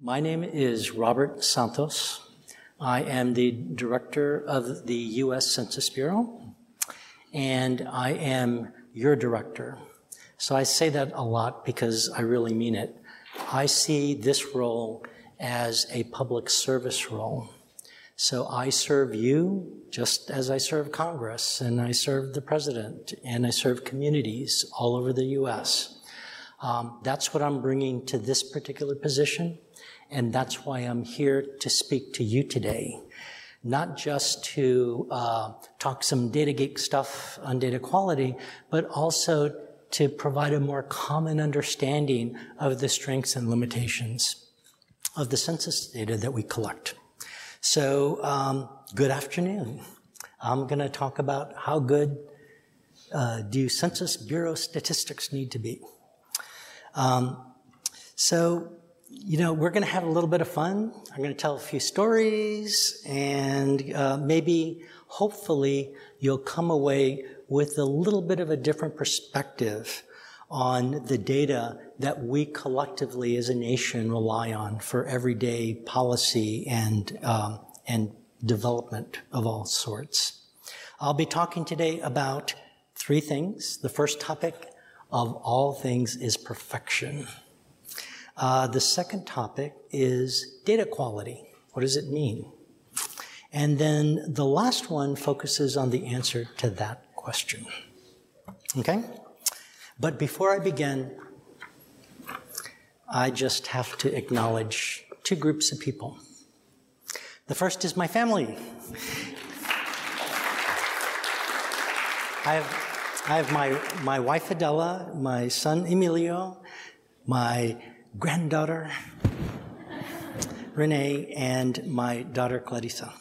My name is Robert Santos. I am the director of the U.S. Census Bureau, and I am your director. So I say that a lot because I really mean it. I see this role as a public service role. So I serve you just as I serve Congress, and I serve the president, and I serve communities all over the U.S. Um, that's what I'm bringing to this particular position. And that's why I'm here to speak to you today. Not just to uh, talk some data geek stuff on data quality, but also to provide a more common understanding of the strengths and limitations of the census data that we collect. So, um, good afternoon. I'm going to talk about how good uh, do Census Bureau statistics need to be. Um, so, you know, we're going to have a little bit of fun. I'm going to tell a few stories, and uh, maybe, hopefully, you'll come away with a little bit of a different perspective on the data that we collectively as a nation rely on for everyday policy and, um, and development of all sorts. I'll be talking today about three things. The first topic of all things is perfection. Uh, the second topic is data quality. What does it mean? And then the last one focuses on the answer to that question. Okay? But before I begin, I just have to acknowledge two groups of people. The first is my family. I have, I have my, my wife Adela, my son Emilio, my granddaughter, Renee, and my daughter, Clarissa.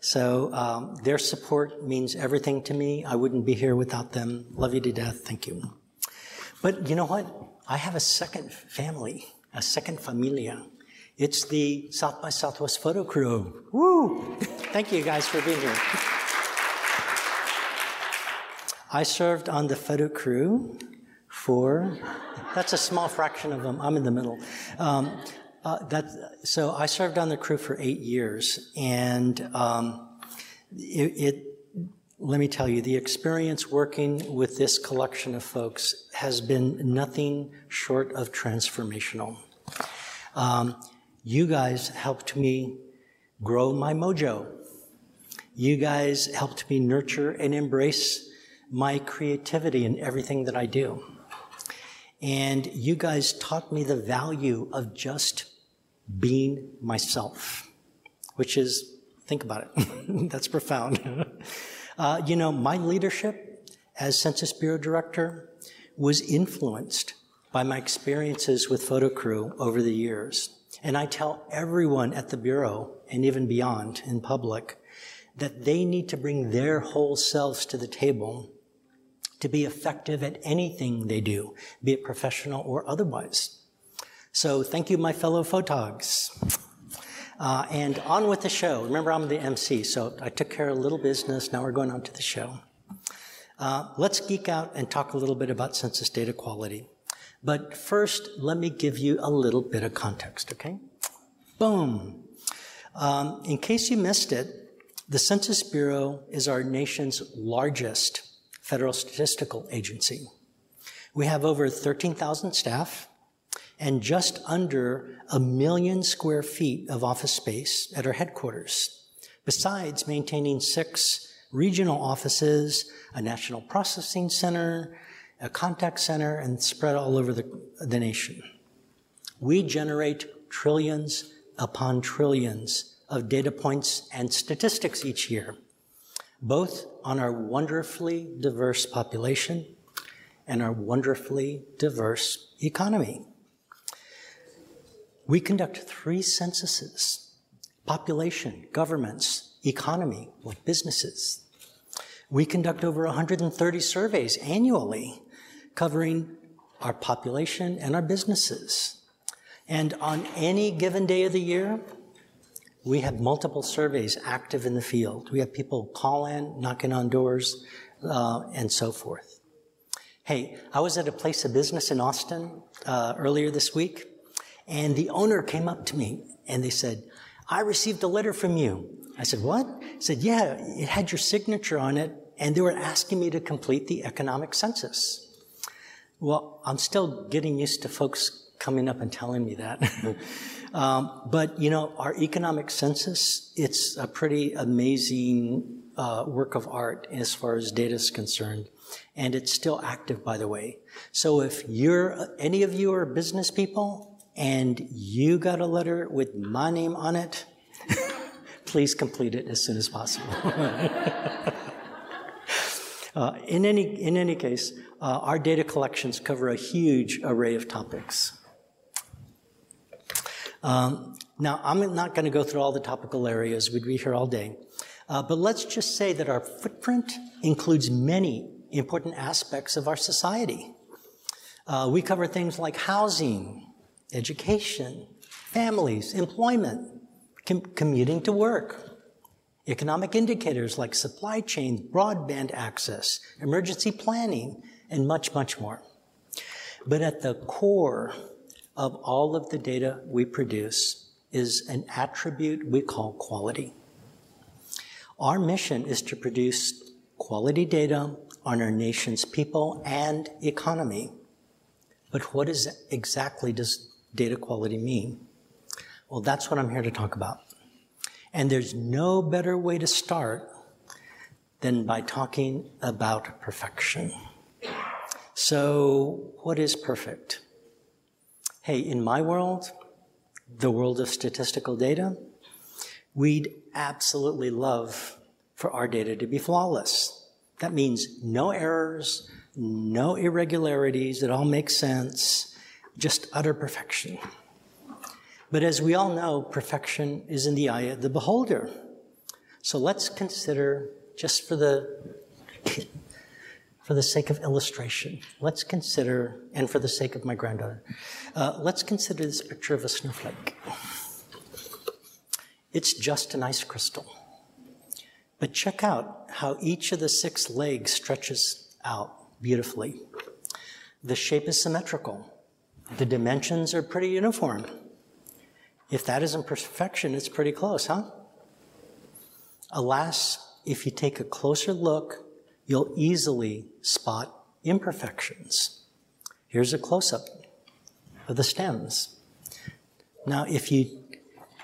So um, their support means everything to me. I wouldn't be here without them. Love you to death. Thank you. But you know what? I have a second family, a second familia. It's the South by Southwest photo crew. Woo! Thank you guys for being here. I served on the photo crew for that's a small fraction of them. I'm in the middle. Um, uh, that, so I served on the crew for eight years, and um, it, it, let me tell you, the experience working with this collection of folks has been nothing short of transformational. Um, you guys helped me grow my mojo. You guys helped me nurture and embrace my creativity in everything that I do. And you guys taught me the value of just being myself, which is, think about it. That's profound. uh, you know, my leadership as Census Bureau Director was influenced by my experiences with Photo Crew over the years. And I tell everyone at the Bureau and even beyond in public that they need to bring their whole selves to the table to be effective at anything they do, be it professional or otherwise. So thank you, my fellow photogs. Uh, and on with the show. Remember, I'm the MC, so I took care of a little business. Now we're going on to the show. Uh, let's geek out and talk a little bit about census data quality. But first, let me give you a little bit of context, okay? Boom. Um, in case you missed it, the Census Bureau is our nation's largest federal statistical agency. We have over 13,000 staff and just under a million square feet of office space at our headquarters, besides maintaining six regional offices, a national processing center, a contact center, and spread all over the, the nation. We generate trillions upon trillions of data points and statistics each year both on our wonderfully diverse population and our wonderfully diverse economy. We conduct three censuses population, governments, economy, like businesses. We conduct over 130 surveys annually covering our population and our businesses. And on any given day of the year, we have multiple surveys active in the field. We have people call in, knocking on doors, uh, and so forth. Hey, I was at a place of business in Austin uh, earlier this week, And the owner came up to me and they said, I received a letter from you. I said, what? He said, yeah, it had your signature on it and they were asking me to complete the economic census. Well, I'm still getting used to folks coming up and telling me that. um, but, you know, our economic census, it's a pretty amazing uh, work of art as far as data is concerned. And it's still active, by the way. So if you're, any of you are business people and you got a letter with my name on it, please complete it as soon as possible. uh, in, any, in any case, uh, our data collections cover a huge array of topics. Um, now, I'm not going to go through all the topical areas. We'd be here all day. Uh, but let's just say that our footprint includes many important aspects of our society. Uh, we cover things like housing, education, families, employment, com- commuting to work, economic indicators like supply chains, broadband access, emergency planning, and much, much more. But at the core of all of the data we produce is an attribute we call quality. Our mission is to produce quality data on our nation's people and economy. But what is exactly does data quality mean? Well, that's what I'm here to talk about. And there's no better way to start than by talking about perfection. So, what is perfect? Hey, in my world, the world of statistical data, we'd absolutely love for our data to be flawless. That means no errors, no irregularities, it all makes sense, just utter perfection. But as we all know, perfection is in the eye of the beholder. So let's consider, just for the for the sake of illustration, let's consider, and for the sake of my granddaughter, uh, let's consider this picture of a snowflake. It's just an ice crystal. But check out how each of the six legs stretches out beautifully. The shape is symmetrical. The dimensions are pretty uniform. If that isn't perfection, it's pretty close, huh? Alas, if you take a closer look you'll easily spot imperfections. Here's a close up of the stems. Now, if you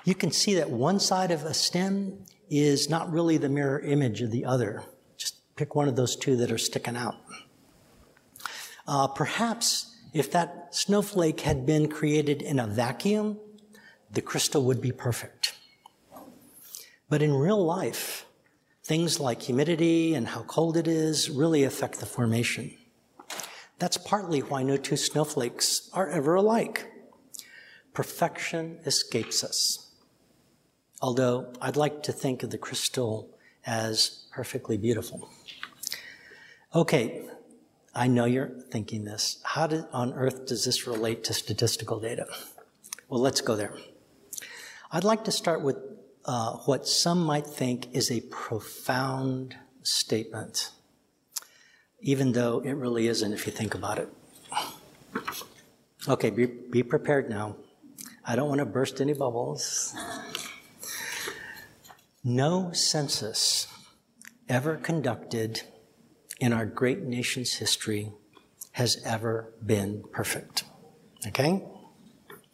you can see that one side of a stem is not really the mirror image of the other. Just pick one of those two that are sticking out. Uh, perhaps if that snowflake had been created in a vacuum, the crystal would be perfect. But in real life, Things like humidity and how cold it is really affect the formation. That's partly why no two snowflakes are ever alike. Perfection escapes us. Although I'd like to think of the crystal as perfectly beautiful. Okay, I know you're thinking this. How did, on earth does this relate to statistical data? Well, let's go there. I'd like to start with uh, what some might think is a profound statement, even though it really isn't if you think about it. Okay, be, be prepared now. I don't want to burst any bubbles. No census ever conducted in our great nation's history has ever been perfect. Okay?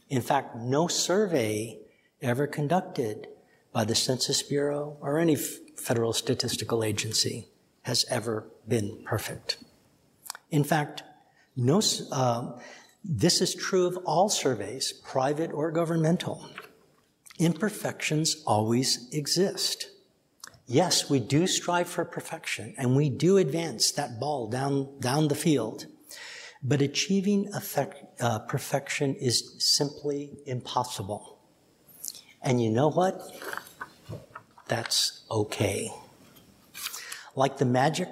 In fact, no survey ever conducted by the Census Bureau or any federal statistical agency has ever been perfect. In fact, no, uh, this is true of all surveys, private or governmental. Imperfections always exist. Yes, we do strive for perfection and we do advance that ball down, down the field. But achieving effect, uh, perfection is simply impossible. And you know what? That's okay. Like the magic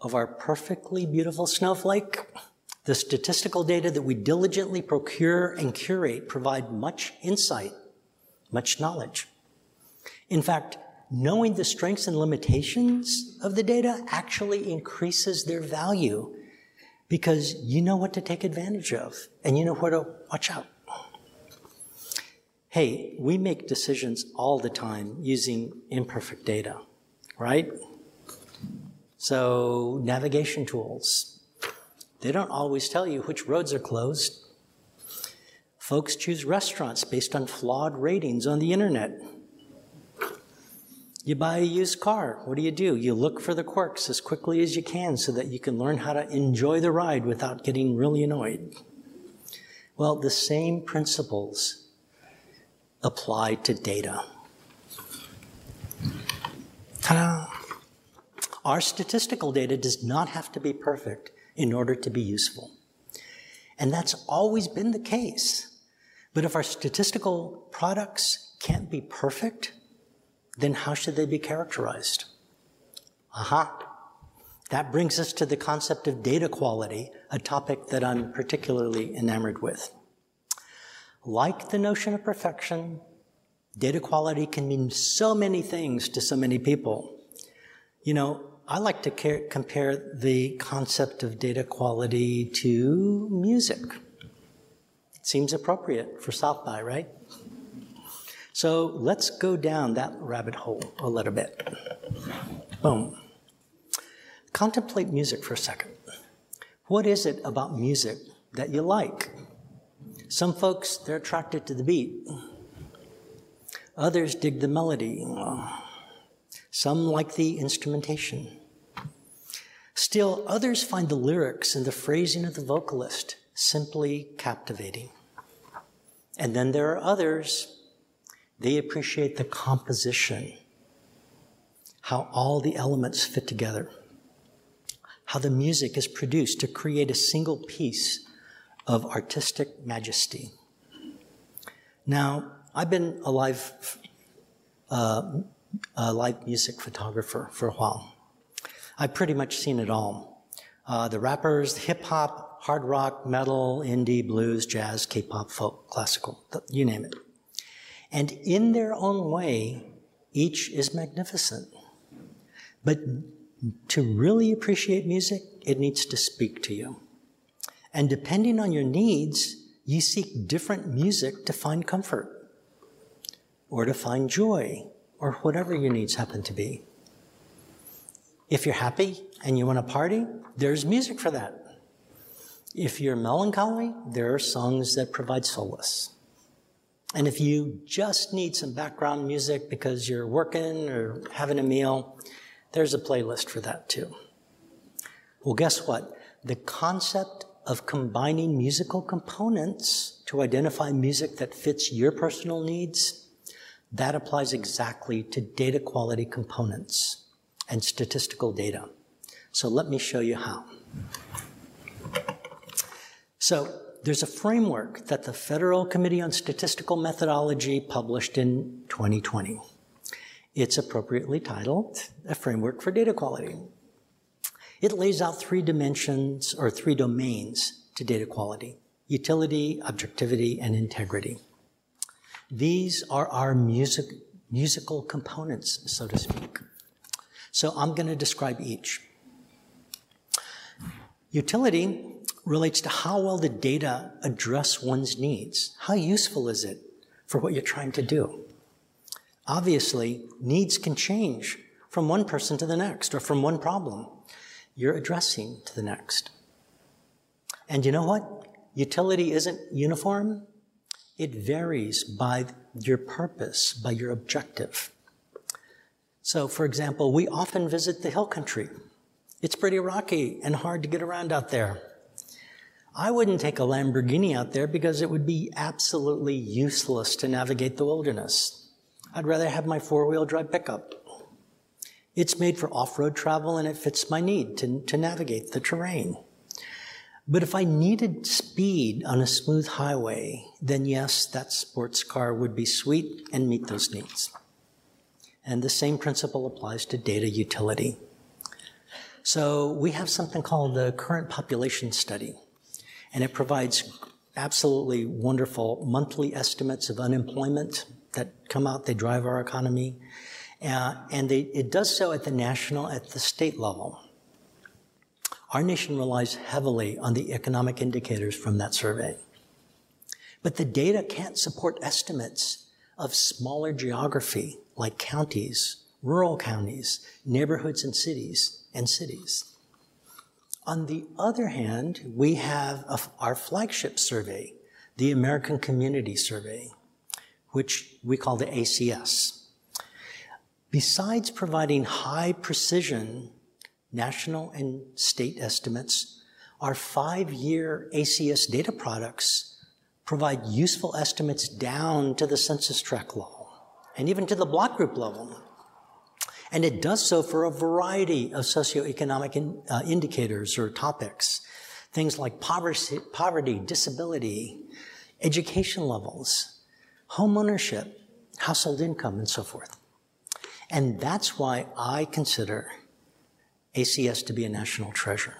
of our perfectly beautiful snowflake, the statistical data that we diligently procure and curate provide much insight, much knowledge. In fact, knowing the strengths and limitations of the data actually increases their value because you know what to take advantage of and you know where to watch out. Hey, we make decisions all the time using imperfect data, right? So, navigation tools, they don't always tell you which roads are closed. Folks choose restaurants based on flawed ratings on the internet. You buy a used car. What do you do? You look for the quirks as quickly as you can so that you can learn how to enjoy the ride without getting really annoyed. Well, the same principles apply to data. Ta-da! Our statistical data does not have to be perfect in order to be useful. And that's always been the case. But if our statistical products can't be perfect, then how should they be characterized? Aha. That brings us to the concept of data quality, a topic that I'm particularly enamored with. Like the notion of perfection, data quality can mean so many things to so many people. You know, I like to compare the concept of data quality to music. It seems appropriate for South by, right? So let's go down that rabbit hole a little bit. Boom. Contemplate music for a second. What is it about music that you like? Some folks, they're attracted to the beat. Others dig the melody. Some like the instrumentation. Still, others find the lyrics and the phrasing of the vocalist simply captivating. And then there are others, they appreciate the composition, how all the elements fit together how the music is produced to create a single piece of artistic majesty. Now, I've been a live, uh, a live music photographer for a while. I've pretty much seen it all. Uh, the rappers, hip hop, hard rock, metal, indie, blues, jazz, K-pop, folk, classical, you name it. And in their own way, each is magnificent. But to really appreciate music, it needs to speak to you. And depending on your needs, you seek different music to find comfort or to find joy or whatever your needs happen to be. If you're happy and you want to party, there's music for that. If you're melancholy, there are songs that provide solace. And if you just need some background music because you're working or having a meal, there's a playlist for that too. Well, guess what? The concept of combining musical components to identify music that fits your personal needs, that applies exactly to data quality components and statistical data. So let me show you how. So there's a framework that the Federal Committee on Statistical Methodology published in 2020. It's appropriately titled A Framework for Data Quality. It lays out three dimensions or three domains to data quality utility, objectivity, and integrity. These are our music, musical components, so to speak. So I'm going to describe each. Utility relates to how well the data address one's needs. How useful is it for what you're trying to do? Obviously, needs can change from one person to the next or from one problem you're addressing to the next. And you know what? Utility isn't uniform. It varies by your purpose, by your objective. So, for example, we often visit the hill country. It's pretty rocky and hard to get around out there. I wouldn't take a Lamborghini out there because it would be absolutely useless to navigate the wilderness. I'd rather have my four wheel drive pickup. It's made for off road travel and it fits my need to, to navigate the terrain. But if I needed speed on a smooth highway, then yes, that sports car would be sweet and meet those needs. And the same principle applies to data utility. So we have something called the Current Population Study, and it provides absolutely wonderful monthly estimates of unemployment, that come out, they drive our economy. Uh, and they, it does so at the national, at the state level. Our nation relies heavily on the economic indicators from that survey. But the data can't support estimates of smaller geography like counties, rural counties, neighborhoods and cities, and cities. On the other hand, we have a, our flagship survey, the American Community Survey, which we call the ACS. Besides providing high precision national and state estimates, our five year ACS data products provide useful estimates down to the census tract level and even to the block group level. And it does so for a variety of socioeconomic in, uh, indicators or topics. Things like poverty, poverty, disability, education levels, home ownership, household income, and so forth. And that's why I consider ACS to be a national treasure.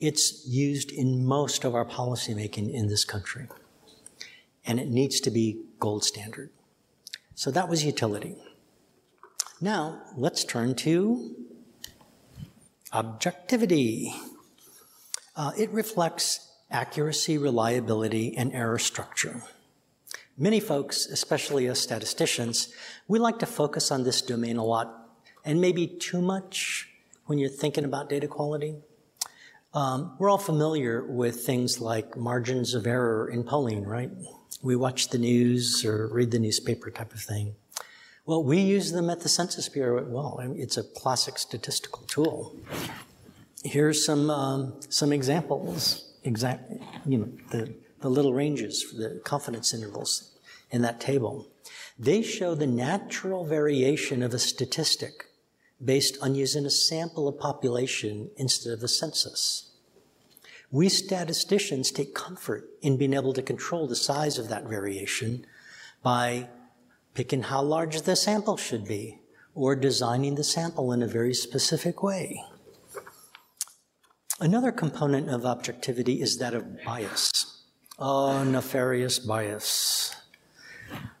It's used in most of our policymaking in this country, and it needs to be gold standard. So that was utility. Now, let's turn to objectivity. Uh, it reflects accuracy, reliability, and error structure. Many folks, especially us statisticians, we like to focus on this domain a lot, and maybe too much when you're thinking about data quality. Um, we're all familiar with things like margins of error in polling, right? We watch the news or read the newspaper type of thing. Well, we use them at the Census Bureau as well. I mean, it's a classic statistical tool. Here's some um, some examples. Exact, you know, the the little ranges, the confidence intervals in that table. They show the natural variation of a statistic based on using a sample of population instead of a census. We statisticians take comfort in being able to control the size of that variation by picking how large the sample should be, or designing the sample in a very specific way. Another component of objectivity is that of bias. Oh, nefarious bias.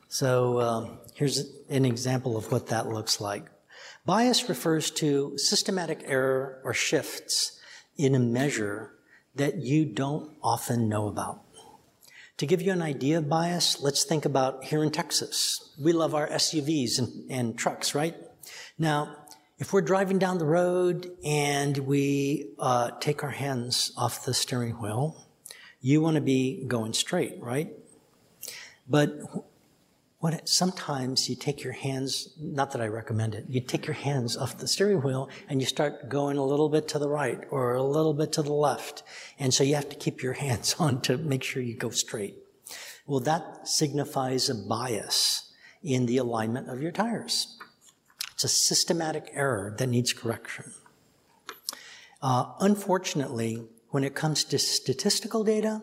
So um, here's an example of what that looks like. Bias refers to systematic error or shifts in a measure that you don't often know about. To give you an idea of bias, let's think about here in Texas. We love our SUVs and, and trucks, right? Now, if we're driving down the road and we uh, take our hands off the steering wheel, you want to be going straight, right? But what sometimes you take your hands, not that I recommend it, you take your hands off the steering wheel and you start going a little bit to the right or a little bit to the left. And so you have to keep your hands on to make sure you go straight. Well, that signifies a bias in the alignment of your tires. It's a systematic error that needs correction. Uh, unfortunately, when it comes to statistical data,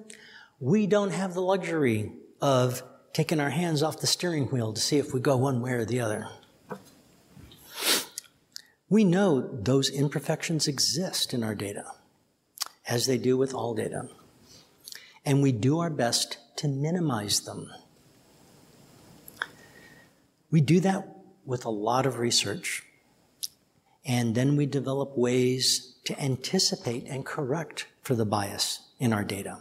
we don't have the luxury of taking our hands off the steering wheel to see if we go one way or the other. We know those imperfections exist in our data, as they do with all data. And we do our best to minimize them. We do that with a lot of research. And then we develop ways to anticipate and correct for the bias in our data.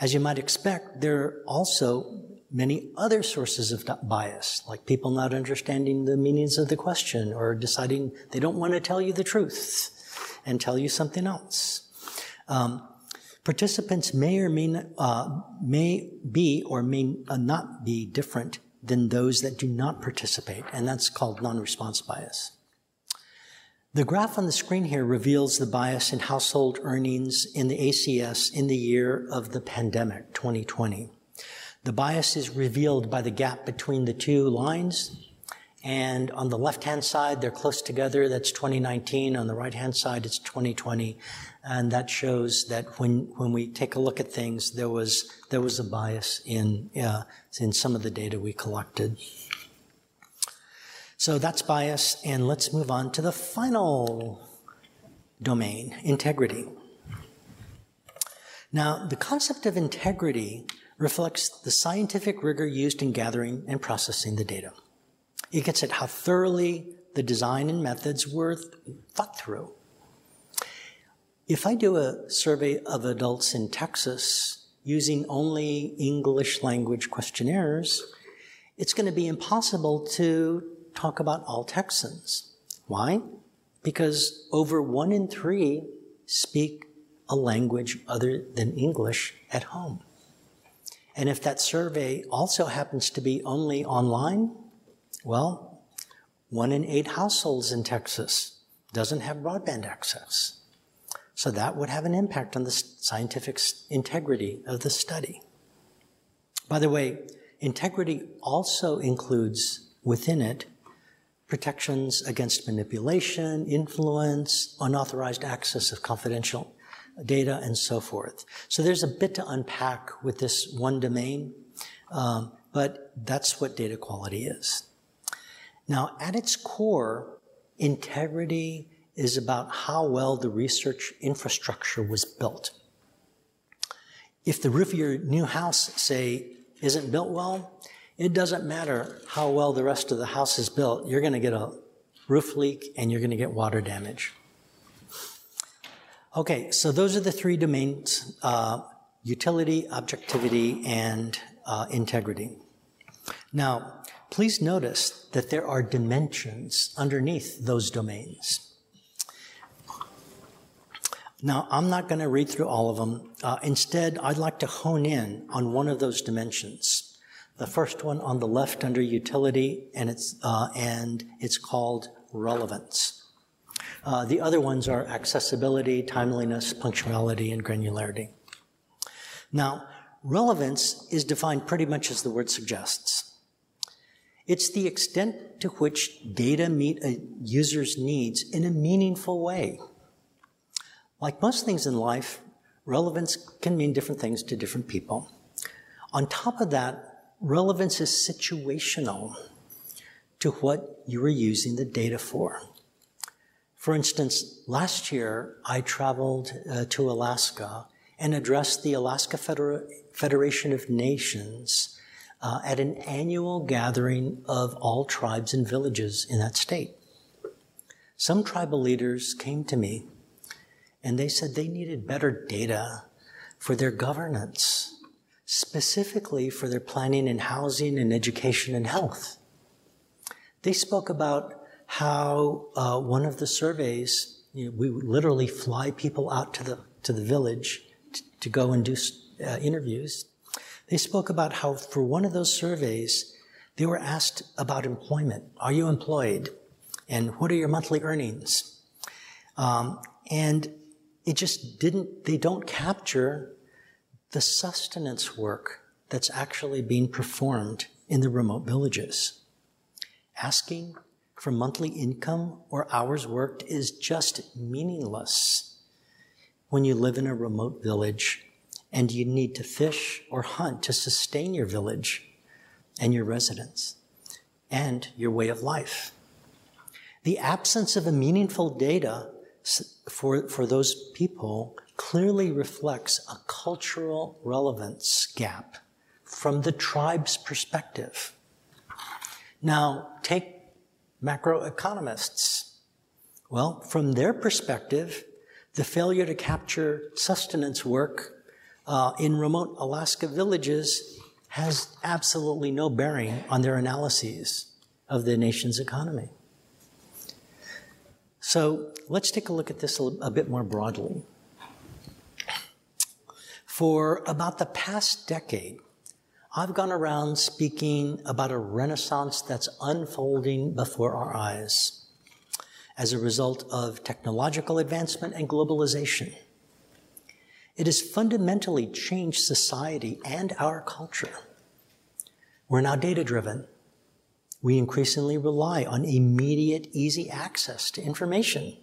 As you might expect, there are also many other sources of bias, like people not understanding the meanings of the question or deciding they don't want to tell you the truth and tell you something else. Um, participants may or may not, uh, may be or may not be different than those that do not participate, and that's called non-response bias. The graph on the screen here reveals the bias in household earnings in the ACS in the year of the pandemic, 2020. The bias is revealed by the gap between the two lines. And on the left hand side, they're close together. That's 2019. On the right hand side, it's 2020. And that shows that when, when we take a look at things, there was, there was a bias in, uh, in some of the data we collected. So that's bias, and let's move on to the final domain, integrity. Now, the concept of integrity reflects the scientific rigor used in gathering and processing the data. It gets at how thoroughly the design and methods were thought through. If I do a survey of adults in Texas using only English language questionnaires, it's going to be impossible to talk about all Texans. Why? Because over one in three speak a language other than English at home. And if that survey also happens to be only online, well, one in eight households in Texas doesn't have broadband access. So that would have an impact on the scientific integrity of the study. By the way, integrity also includes within it protections against manipulation, influence, unauthorized access of confidential data, and so forth. So there's a bit to unpack with this one domain, um, but that's what data quality is. Now, at its core, integrity is about how well the research infrastructure was built. If the roof of your new house, say, isn't built well, it doesn't matter how well the rest of the house is built, you're going to get a roof leak and you're going to get water damage. Okay, so those are the three domains uh, utility, objectivity, and uh, integrity. Now, please notice that there are dimensions underneath those domains. Now, I'm not going to read through all of them. Uh, instead, I'd like to hone in on one of those dimensions. The first one on the left under utility, and it's, uh, and it's called relevance. Uh, the other ones are accessibility, timeliness, punctuality, and granularity. Now, relevance is defined pretty much as the word suggests. It's the extent to which data meet a user's needs in a meaningful way like most things in life, relevance can mean different things to different people. On top of that, relevance is situational to what you are using the data for. For instance, last year I traveled uh, to Alaska and addressed the Alaska Feder- Federation of Natives uh, at an annual gathering of all tribes and villages in that state. Some tribal leaders came to me and they said they needed better data for their governance, specifically for their planning and housing and education and health. They spoke about how uh, one of the surveys, you know, we would literally fly people out to the, to the village to, to go and do uh, interviews. They spoke about how for one of those surveys, they were asked about employment. Are you employed? And what are your monthly earnings? Um, and it just didn't, they don't capture the sustenance work that's actually being performed in the remote villages. Asking for monthly income or hours worked is just meaningless when you live in a remote village and you need to fish or hunt to sustain your village and your residents and your way of life. The absence of a meaningful data for, for those people clearly reflects a cultural relevance gap from the tribe's perspective. Now, take macroeconomists. Well, from their perspective, the failure to capture sustenance work uh, in remote Alaska villages has absolutely no bearing on their analyses of the nation's economy. So let's take a look at this a, a bit more broadly. For about the past decade, I've gone around speaking about a renaissance that's unfolding before our eyes as a result of technological advancement and globalization. It has fundamentally changed society and our culture. We're now data driven we increasingly rely on immediate, easy access to information.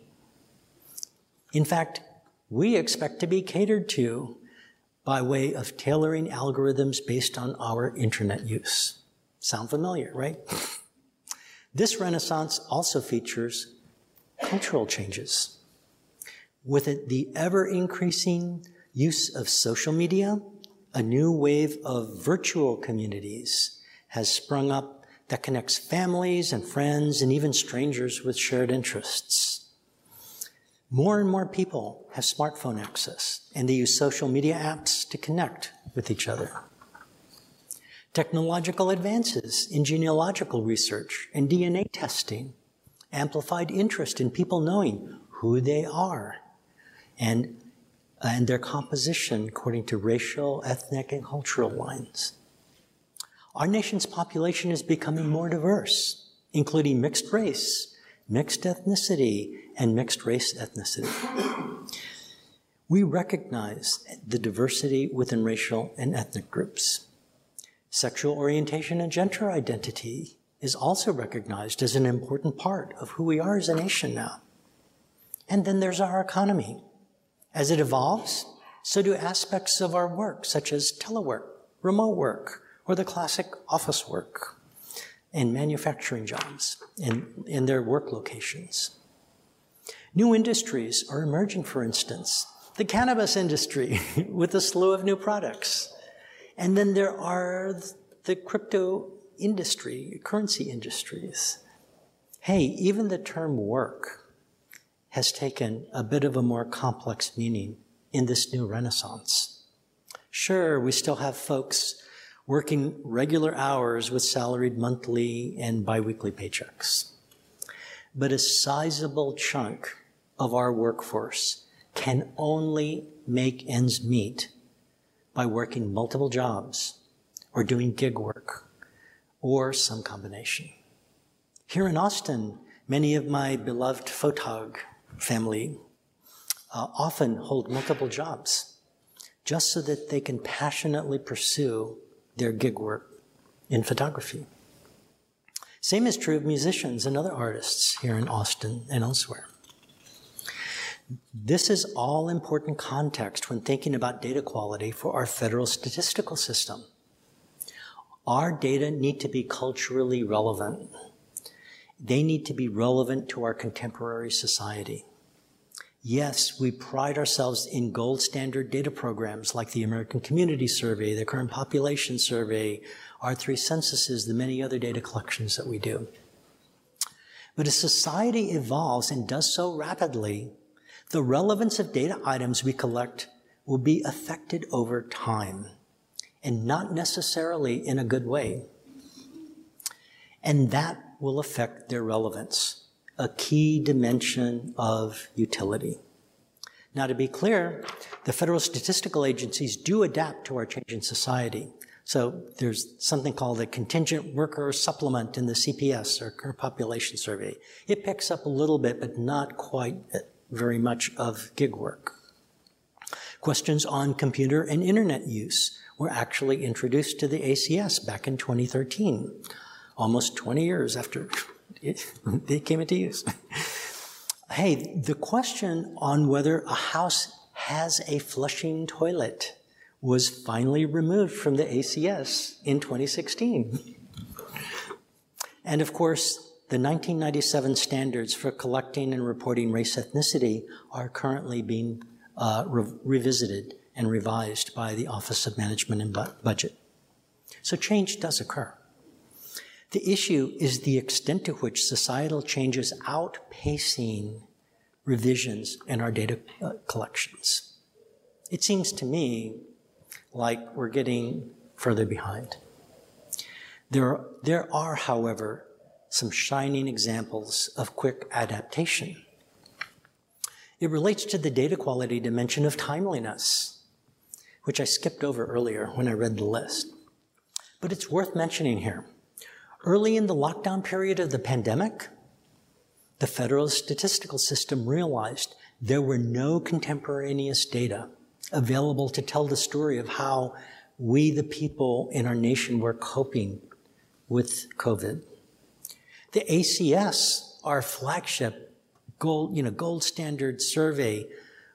In fact, we expect to be catered to by way of tailoring algorithms based on our internet use. Sound familiar, right? This renaissance also features cultural changes. With it, the ever increasing use of social media, a new wave of virtual communities has sprung up that connects families and friends and even strangers with shared interests. More and more people have smartphone access and they use social media apps to connect with each other. Technological advances in genealogical research and DNA testing amplified interest in people knowing who they are and, and their composition according to racial, ethnic, and cultural lines. Our nation's population is becoming more diverse, including mixed race, mixed ethnicity, and mixed race ethnicity. We recognize the diversity within racial and ethnic groups. Sexual orientation and gender identity is also recognized as an important part of who we are as a nation now. And then there's our economy. As it evolves, so do aspects of our work, such as telework, remote work, or the classic office work and manufacturing jobs in, in their work locations. New industries are emerging, for instance, the cannabis industry with a slew of new products, and then there are the crypto industry, currency industries. Hey, even the term work has taken a bit of a more complex meaning in this new renaissance. Sure, we still have folks working regular hours with salaried monthly and biweekly paychecks. But a sizable chunk of our workforce can only make ends meet by working multiple jobs or doing gig work or some combination. Here in Austin, many of my beloved photog family uh, often hold multiple jobs just so that they can passionately pursue their gig work in photography. Same is true of musicians and other artists here in Austin and elsewhere. This is all important context when thinking about data quality for our federal statistical system. Our data need to be culturally relevant. They need to be relevant to our contemporary society. Yes, we pride ourselves in gold standard data programs like the American Community Survey, the Current Population Survey, our three censuses, the many other data collections that we do. But as society evolves and does so rapidly, the relevance of data items we collect will be affected over time and not necessarily in a good way. And that will affect their relevance, a key dimension of utility. Now, to be clear, the federal statistical agencies do adapt to our changing society. So there's something called a contingent worker supplement in the CPS or current population survey. It picks up a little bit, but not quite very much of gig work. Questions on computer and internet use were actually introduced to the ACS back in 2013, almost 20 years after it, they came into use. hey, the question on whether a house has a flushing toilet was finally removed from the ACS in 2016. And of course, the 1997 standards for collecting and reporting race ethnicity are currently being uh, re- revisited and revised by the Office of Management and Bu- Budget. So change does occur. The issue is the extent to which societal changes outpacing revisions in our data uh, collections. It seems to me like we're getting further behind. There there are, however, some shining examples of quick adaptation. It relates to the data quality dimension of timeliness, which I skipped over earlier when I read the list. But it's worth mentioning here. Early in the lockdown period of the pandemic, the federal statistical system realized there were no contemporaneous data available to tell the story of how we, the people in our nation, were coping with COVID. The ACS, our flagship gold, you know, gold standard survey,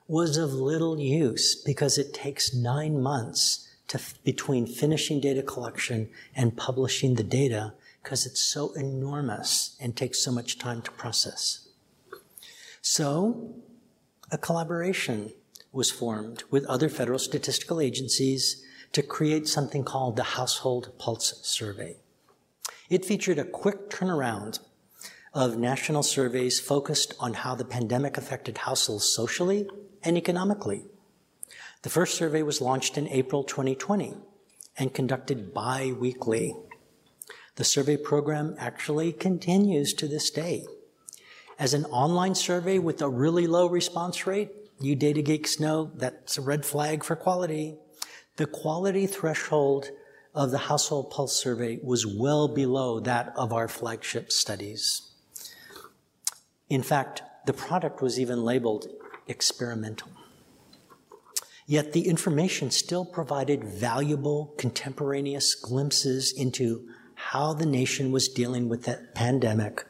was of little use because it takes nine months to, between finishing data collection and publishing the data because it's so enormous and takes so much time to process. So, a collaboration was formed with other federal statistical agencies to create something called the Household Pulse Survey. It featured a quick turnaround of national surveys focused on how the pandemic affected households socially and economically. The first survey was launched in April 2020 and conducted bi weekly. The survey program actually continues to this day. As an online survey with a really low response rate, you data geeks know that's a red flag for quality. The quality threshold of the household pulse survey was well below that of our flagship studies. In fact, the product was even labeled experimental. Yet the information still provided valuable contemporaneous glimpses into how the nation was dealing with that pandemic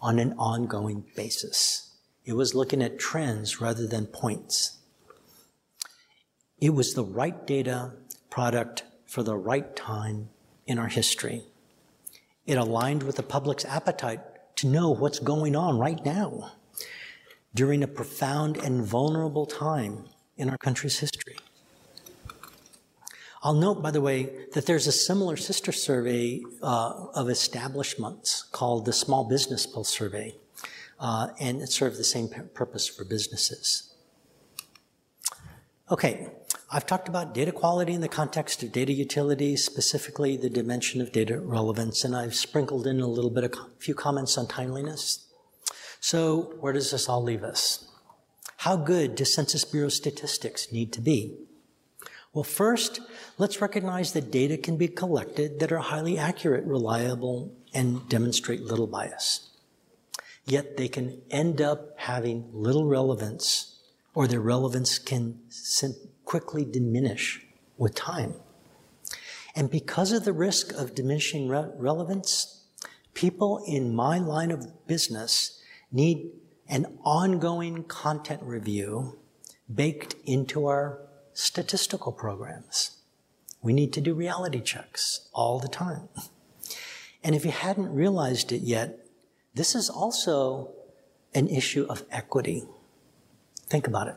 on an ongoing basis. It was looking at trends rather than points. It was the right data product for the right time in our history. It aligned with the public's appetite to know what's going on right now during a profound and vulnerable time in our country's history. I'll note, by the way, that there's a similar sister survey uh, of establishments called the Small Business Pulse Survey, uh, and it serves the same purpose for businesses. Okay, I've talked about data quality in the context of data utility, specifically the dimension of data relevance, and I've sprinkled in a little bit of a few comments on timeliness. So, where does this all leave us? How good does Census Bureau statistics need to be? Well, first, let's recognize that data can be collected that are highly accurate, reliable, and demonstrate little bias. Yet they can end up having little relevance, or their relevance can quickly diminish with time. And because of the risk of diminishing re- relevance, people in my line of business need an ongoing content review baked into our statistical programs. We need to do reality checks all the time. And if you hadn't realized it yet, this is also an issue of equity. Think about it.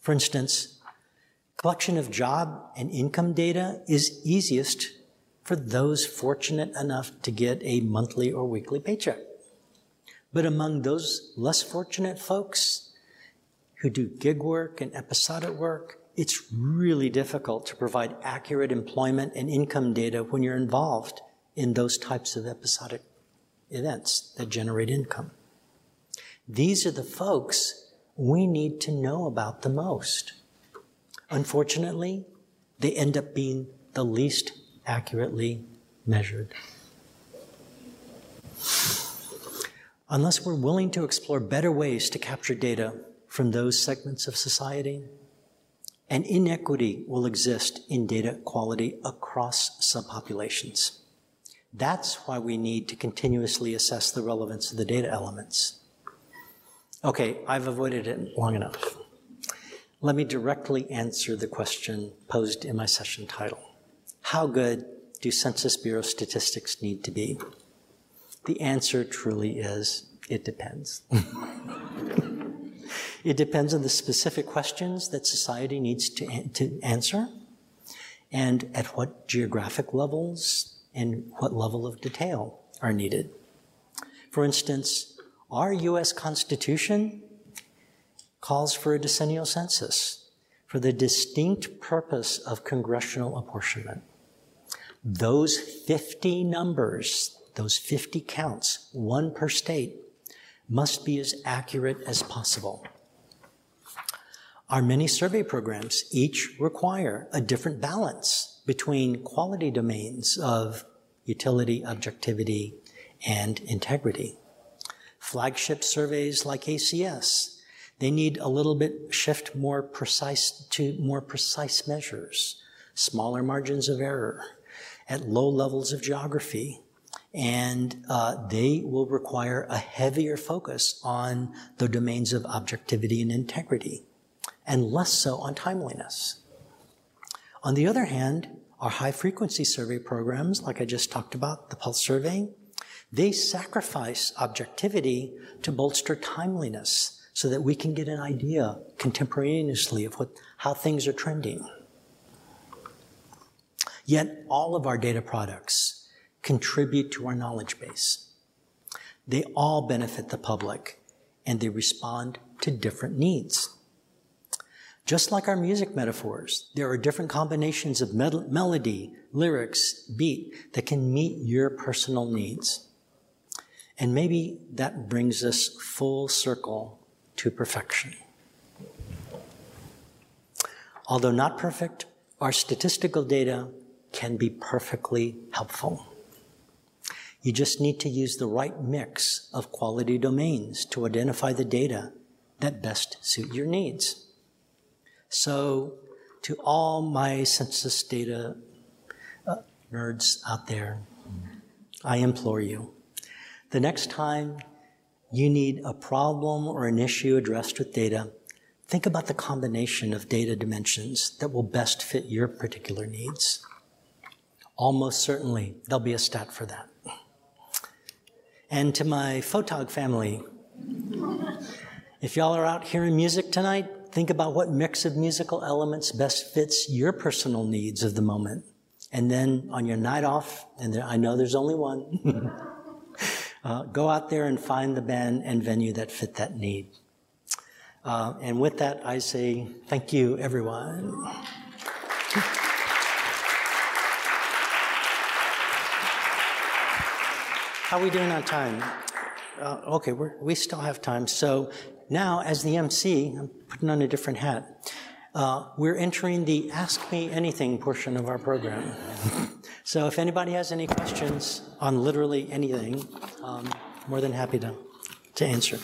For instance, collection of job and income data is easiest for those fortunate enough to get a monthly or weekly paycheck. But among those less fortunate folks who do gig work and episodic work, it's really difficult to provide accurate employment and income data when you're involved in those types of episodic events that generate income. These are the folks we need to know about the most. Unfortunately, they end up being the least accurately measured. Unless we're willing to explore better ways to capture data from those segments of society, an inequity will exist in data quality across subpopulations. That's why we need to continuously assess the relevance of the data elements. Okay, I've avoided it long enough. Let me directly answer the question posed in my session title. How good do Census Bureau statistics need to be? The answer truly is it depends. It depends on the specific questions that society needs to, to answer and at what geographic levels and what level of detail are needed. For instance, our US Constitution calls for a decennial census for the distinct purpose of congressional apportionment. Those 50 numbers, those 50 counts, one per state, must be as accurate as possible. Our many survey programs each require a different balance between quality domains of utility, objectivity, and integrity. Flagship surveys like ACS, they need a little bit shift more precise to more precise measures, smaller margins of error at low levels of geography, and uh, they will require a heavier focus on the domains of objectivity and integrity and less so on timeliness. On the other hand, our high frequency survey programs, like I just talked about, the pulse survey, they sacrifice objectivity to bolster timeliness so that we can get an idea contemporaneously of what, how things are trending. Yet all of our data products contribute to our knowledge base. They all benefit the public and they respond to different needs. Just like our music metaphors, there are different combinations of melody, lyrics, beat that can meet your personal needs. And maybe that brings us full circle to perfection. Although not perfect, our statistical data can be perfectly helpful. You just need to use the right mix of quality domains to identify the data that best suit your needs. So, to all my census data uh, nerds out there, I implore you the next time you need a problem or an issue addressed with data, think about the combination of data dimensions that will best fit your particular needs. Almost certainly, there'll be a stat for that. And to my photog family, if y'all are out hearing music tonight, think about what mix of musical elements best fits your personal needs of the moment. And then on your night off, and there, I know there's only one, uh, go out there and find the band and venue that fit that need. Uh, and with that, I say thank you, everyone. How are we doing on time? Uh, okay, we we still have time. So now, as the MC, I'm putting on a different hat. Uh, we're entering the Ask Me Anything portion of our program. so if anybody has any questions on literally anything, um, more than happy to, to answer.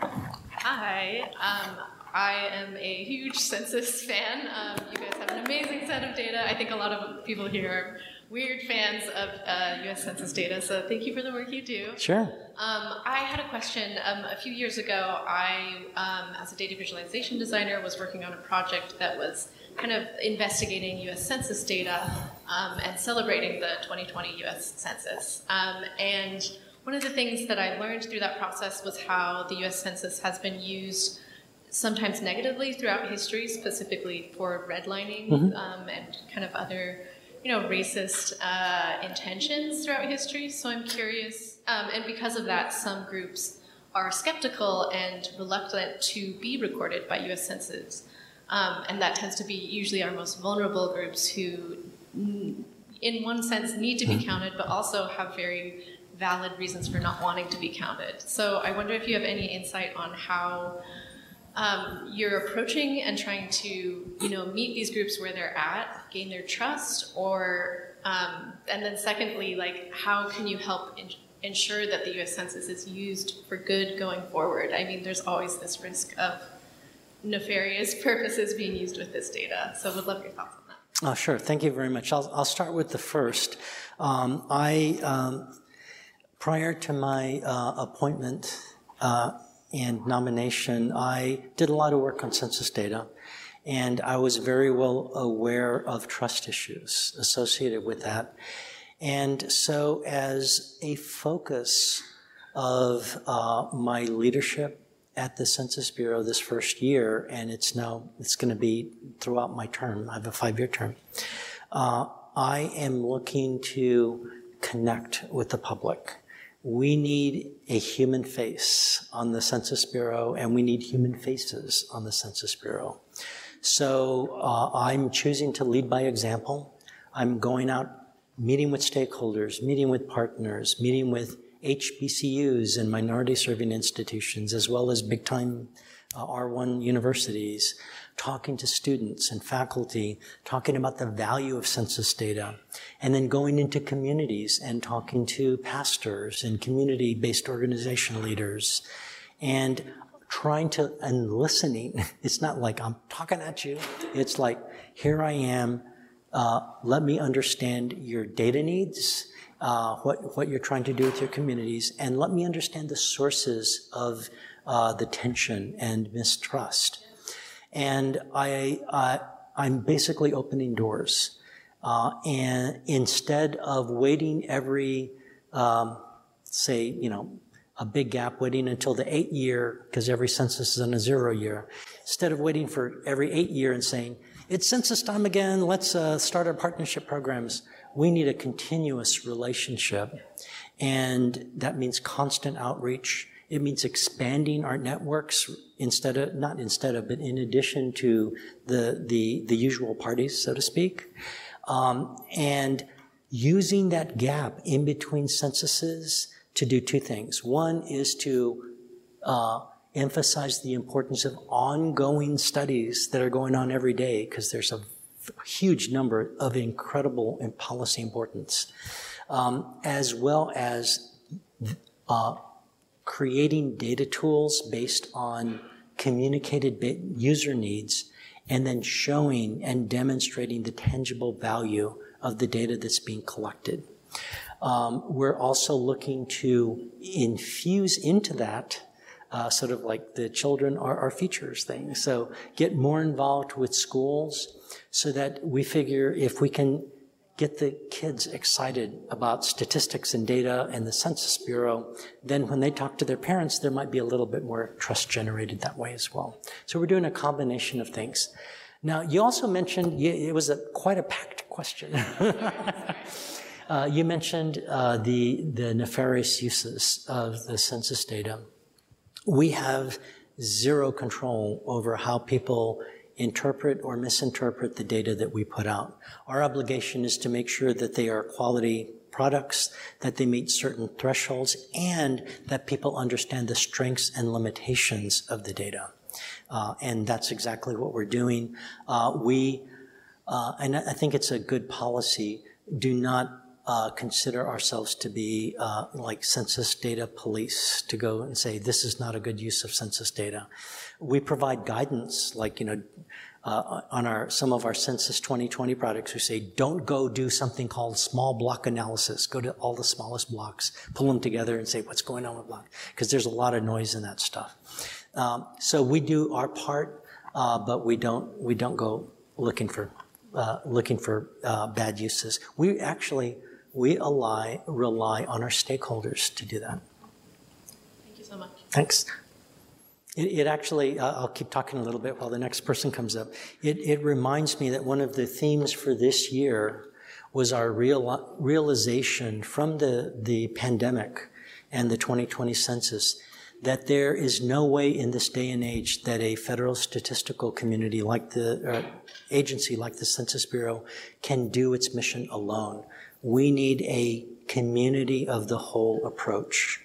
Hi, um, I am a huge census fan. Um, you guys have an amazing set of data. I think a lot of people here are weird fans of uh, U.S. Census data, so thank you for the work you do. Sure. Um, I had a question. Um, a few years ago, I, um, as a data visualization designer, was working on a project that was kind of investigating U.S. Census data um, and celebrating the 2020 U.S. Census. Um, and one of the things that I learned through that process was how the U.S. Census has been used sometimes negatively throughout history, specifically for redlining mm-hmm. um, and kind of other, you know, racist uh, intentions throughout history. So I'm curious, um, and because of that, some groups are skeptical and reluctant to be recorded by U.S. Census, um, and that tends to be usually our most vulnerable groups who, in one sense, need to be mm-hmm. counted, but also have very valid reasons for not wanting to be counted. So I wonder if you have any insight on how um, you're approaching and trying to, you know, meet these groups where they're at, gain their trust, or, um, and then secondly, like, how can you help in- ensure that the U.S. Census is used for good going forward? I mean, there's always this risk of nefarious purposes being used with this data. So, I would love your thoughts on that. Oh, sure. Thank you very much. I'll, I'll start with the first. Um, I um, Prior to my uh, appointment uh, and nomination, I did a lot of work on census data, and I was very well aware of trust issues associated with that. And so, as a focus of uh, my leadership at the Census Bureau this first year, and it's now it's going to be throughout my term. I have a five-year term. Uh, I am looking to connect with the public we need a human face on the Census Bureau, and we need human faces on the Census Bureau. So uh, I'm choosing to lead by example. I'm going out, meeting with stakeholders, meeting with partners, meeting with HBCUs and minority serving institutions, as well as big time uh, R1 universities, talking to students and faculty, talking about the value of census data, and then going into communities and talking to pastors and community based organization leaders and trying to, and listening. It's not like I'm talking at you. It's like, here I am. Uh, let me understand your data needs, uh, what, what you're trying to do with your communities, and let me understand the sources of uh, the tension and mistrust. And I, uh, I'm basically opening doors. Uh, and instead of waiting every, um, say, you know, a big gap, waiting until the eight year, because every census is on a zero year, instead of waiting for every eight year and saying, it's census time again, let's uh, start our partnership programs, we need a continuous relationship. And that means constant outreach It means expanding our networks instead of, not instead of, but in addition to the, the, the usual parties, so to speak. Um, and using that gap in between censuses to do two things. One is to uh, emphasize the importance of ongoing studies that are going on every day because there's a huge number of incredible and policy importance, um, as well as uh, creating data tools based on communicated user needs and then showing and demonstrating the tangible value of the data that's being collected. Um, we're also looking to infuse into that uh, sort of like the children are our features thing. So get more involved with schools so that we figure if we can get the kids excited about statistics and data and the Census Bureau, then when they talk to their parents, there might be a little bit more trust generated that way as well. So we're doing a combination of things. Now, you also mentioned, it was a, quite a packed question. uh, you mentioned uh, the, the nefarious uses of the census data. We have zero control over how people interpret or misinterpret the data that we put out. Our obligation is to make sure that they are quality products, that they meet certain thresholds, and that people understand the strengths and limitations of the data. Uh, and that's exactly what we're doing. Uh, we, uh, and I think it's a good policy, do not uh, consider ourselves to be uh, like census data police to go and say this is not a good use of census data. We provide guidance, like you know, uh, on our some of our Census 2020 products. We say don't go do something called small block analysis. Go to all the smallest blocks, pull them together, and say what's going on with block because there's a lot of noise in that stuff. Um, so we do our part, uh, but we don't we don't go looking for uh, looking for uh, bad uses. We actually we rely, rely on our stakeholders to do that. Thank you so much. Thanks. It, it actually, uh, I'll keep talking a little bit while the next person comes up. It, it reminds me that one of the themes for this year was our real, realization from the, the pandemic and the 2020 census that there is no way in this day and age that a federal statistical community like the uh, agency like the Census Bureau can do its mission alone. We need a community of the whole approach.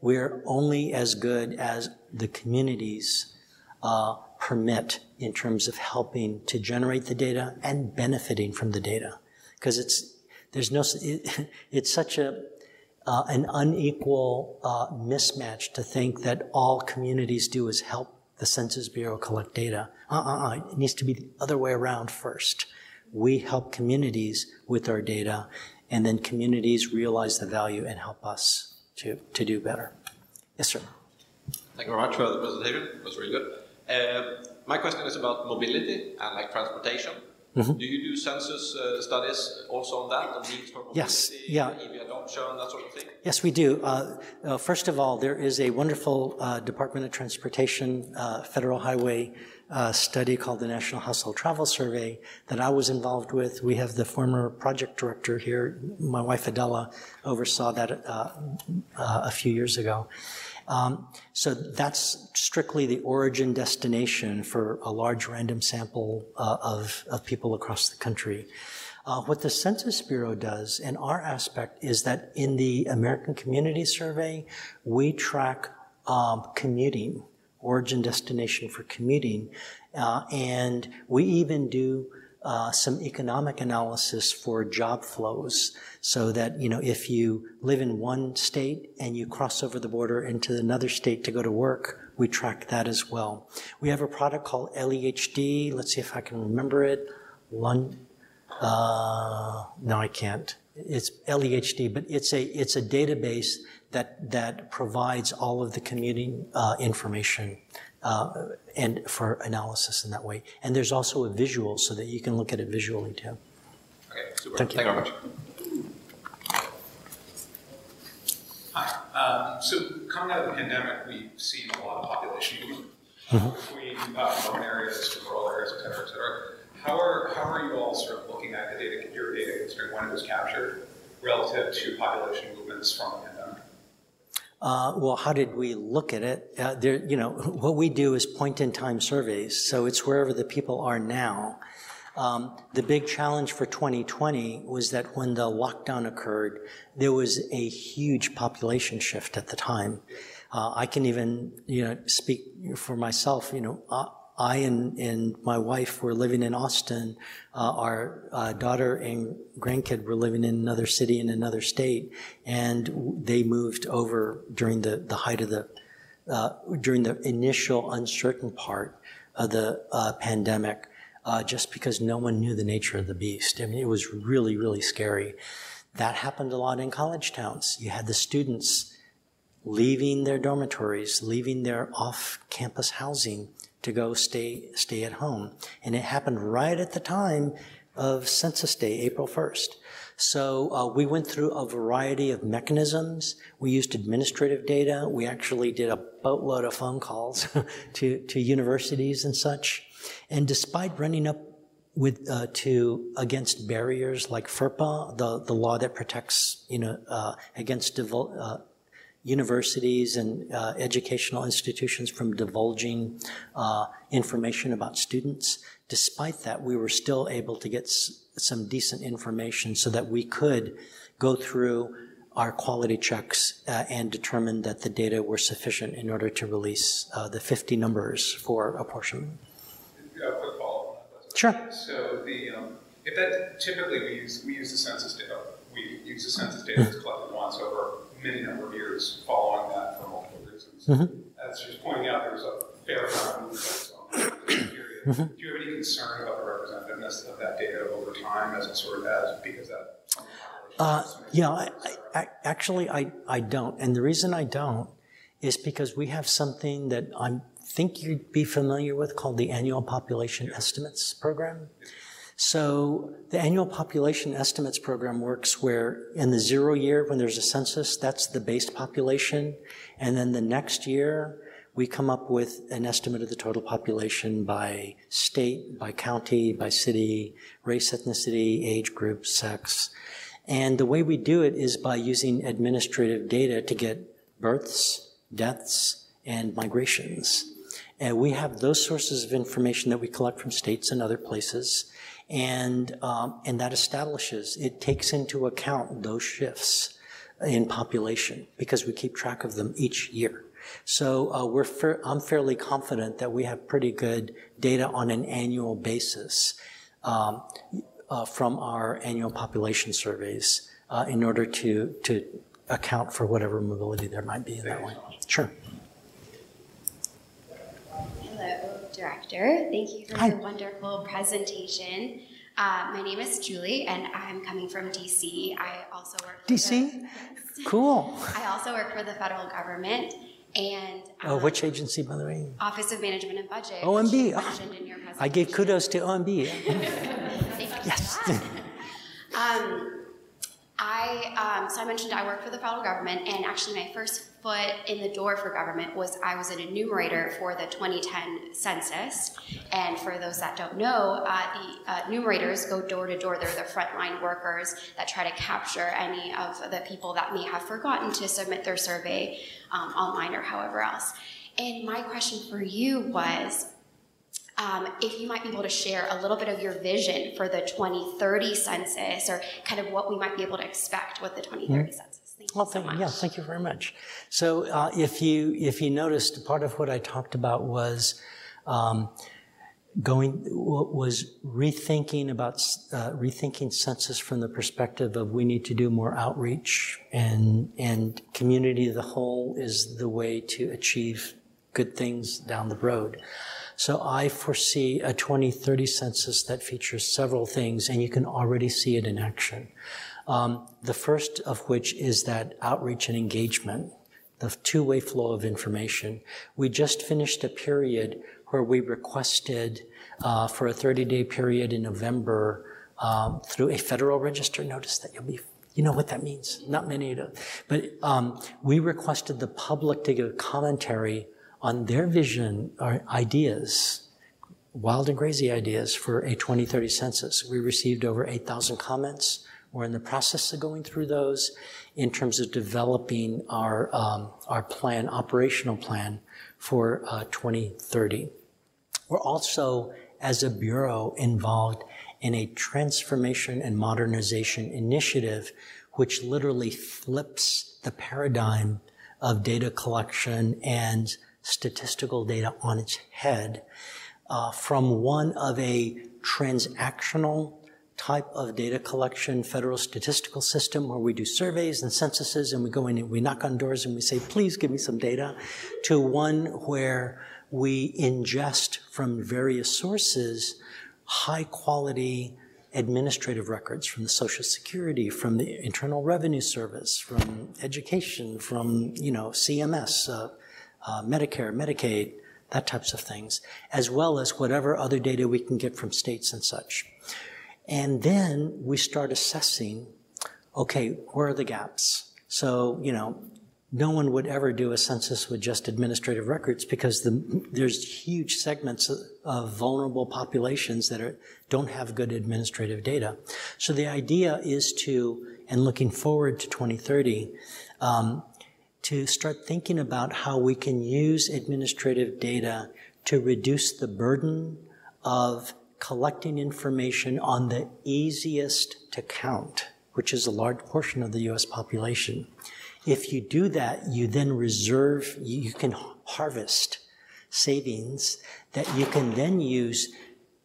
We're only as good as the communities uh, permit in terms of helping to generate the data and benefiting from the data. Because it's, there's no, it, it's such a, uh, an unequal uh, mismatch to think that all communities do is help the Census Bureau collect data. Uh-uh, it needs to be the other way around first. We help communities with our data, and then communities realize the value and help us to, to do better. Yes, sir. Thank you very much for the presentation. It was really good. Uh, my question is about mobility and like transportation. Mm-hmm. Do you do census uh, studies also on that, the needs for mobility, yes, yeah. EV adoption, that sort of thing? Yes, we do. Uh, uh, first of all, there is a wonderful uh, Department of Transportation uh, Federal Highway uh, study called the National Household Travel Survey that I was involved with. We have the former project director here, my wife Adela, oversaw that a few years ago. Um, so that's strictly the origin destination for a large random sample uh, of, of people across the country. Uh, what the Census Bureau does in our aspect is that in the American Community Survey, we track um, commuting, origin destination for commuting, uh, and we even do uh, some economic analysis for job flows so that, you know, if you live in one state and you cross over the border into another state to go to work, we track that as well. We have a product called LEHD. Let's see if I can remember it. Lun- uh, no, I can't. It's LEHD, but it's a, it's a database that, that provides all of the commuting uh, information uh, and for analysis in that way. And there's also a visual so that you can look at it visually too. Okay, super. Thank you, Thank you very much. Hi. Um, so coming out of the pandemic, we've seen a lot of population movement mm-hmm. between uh, urban areas to rural areas, et cetera, et cetera. How are, how are you all sort of looking at the data, your data, considering when it was captured, relative to population movements from the pandemic? Uh, well, how did we look at it? Uh, there, you know, what we do is point-in-time surveys, so it's wherever the people are now. Um, the big challenge for 2020 was that when the lockdown occurred, there was a huge population shift at the time. Uh, I can even, you know, speak for myself. You know, uh, I and, and my wife were living in Austin. Uh, our uh, daughter and grandkid were living in another city in another state, and they moved over during the, the height of the uh, during the initial uncertain part of the uh, pandemic, uh, just because no one knew the nature of the beast. I mean, it was really, really scary. That happened a lot in college towns. You had the students leaving their dormitories, leaving their off-campus housing to go stay, stay at home. And it happened right at the time of Census Day, April 1st. So uh, we went through a variety of mechanisms. We used administrative data. We actually did a boatload of phone calls to, to universities and such. And despite running up with uh, to against barriers like FERPA, the, the law that protects you know uh, against uh, universities and uh, educational institutions from divulging uh, information about students. Despite that, we were still able to get s- some decent information so that we could go through our quality checks uh, and determine that the data were sufficient in order to release uh, the 50 numbers for apportionment. A quick follow-up on that. Sure. So the, um, if that, typically we use, we use the census data. We use the census data that's collected once over many number of years following that for multiple reasons. As just pointing out, there's a fair amount of movement on this period. Do you have any concern about the representativeness of that data over time as it sort of has, because that? Uh, yeah, I, I, actually, I, I don't. And the reason I don't is because we have something that I think you'd be familiar with called the Annual Population Estimates Program. So the Annual Population Estimates Program works where in the zero year, when there's a census, that's the base population. And then the next year, we come up with an estimate of the total population by state, by county, by city, race, ethnicity, age group, sex. And the way we do it is by using administrative data to get births, deaths, and migrations. And we have those sources of information that we collect from states and other places. And, um, and that establishes, it takes into account those shifts in population because we keep track of them each year. So uh, we're fa- I'm fairly confident that we have pretty good data on an annual basis um, uh, from our annual population surveys uh, in order to, to account for whatever mobility there might be in that way. Sure. Director. Thank you for Hi. your wonderful presentation. Uh, my name is Julie, and I'm coming from DC. I also work for DC? The, Cool. I also work for the federal government and Oh, um, which agency, by the way? Office of Management and Budget. OMB. Ah, mentioned in your I gave kudos to OMB. Thank you Yes. for that. um, I um, so I mentioned I work for the federal government, and actually my first foot in the door for government was I was an enumerator for the 2010 census. And for those that don't know, uh, the uh, enumerators go door to door. They're the frontline workers that try to capture any of the people that may have forgotten to submit their survey um, online or however else. And my question for you was um, if you might be able to share a little bit of your vision for the 2030 census or kind of what we might be able to expect with the 2030 census. Thank you Well, so thank, much. yeah, thank you very much. So, uh, if you if you noticed, part of what I talked about was um, going was rethinking about uh, rethinking census from the perspective of we need to do more outreach and and community of the whole is the way to achieve good things down the road. So I foresee a 2030 census that features several things, and you can already see it in action. Um, the first of which is that outreach and engagement, the two-way flow of information. We just finished a period where we requested uh, for a 30-day period in November um, through a federal register notice that you'll be you know what that means. Not many do. But um, we requested the public to give commentary on their vision or ideas, wild and crazy ideas for a 2030 census. We received over 8,000 comments. We're in the process of going through those in terms of developing our, um, our plan, operational plan for uh, 2030. We're also, as a bureau, involved in a transformation and modernization initiative, which literally flips the paradigm of data collection and statistical data on its head uh, from one of a transactional type of data collection federal statistical system where we do surveys and censuses and we go in and we knock on doors and we say, please give me some data, to one where we ingest from various sources high quality administrative records from the Social Security, from the Internal Revenue Service, from education, from, you know, CMS, uh, uh, Medicare, Medicaid, that types of things, as well as whatever other data we can get from states and such. And then we start assessing, okay, where are the gaps? So, you know, no one would ever do a census with just administrative records because the, there's huge segments of, vulnerable populations that are, don't have good administrative data. So the idea is to, and looking forward to 2030, um, to start thinking about how we can use administrative data to reduce the burden of collecting information on the easiest to count, which is a large portion of the US population. If you do that, you then reserve, you can harvest savings that you can then use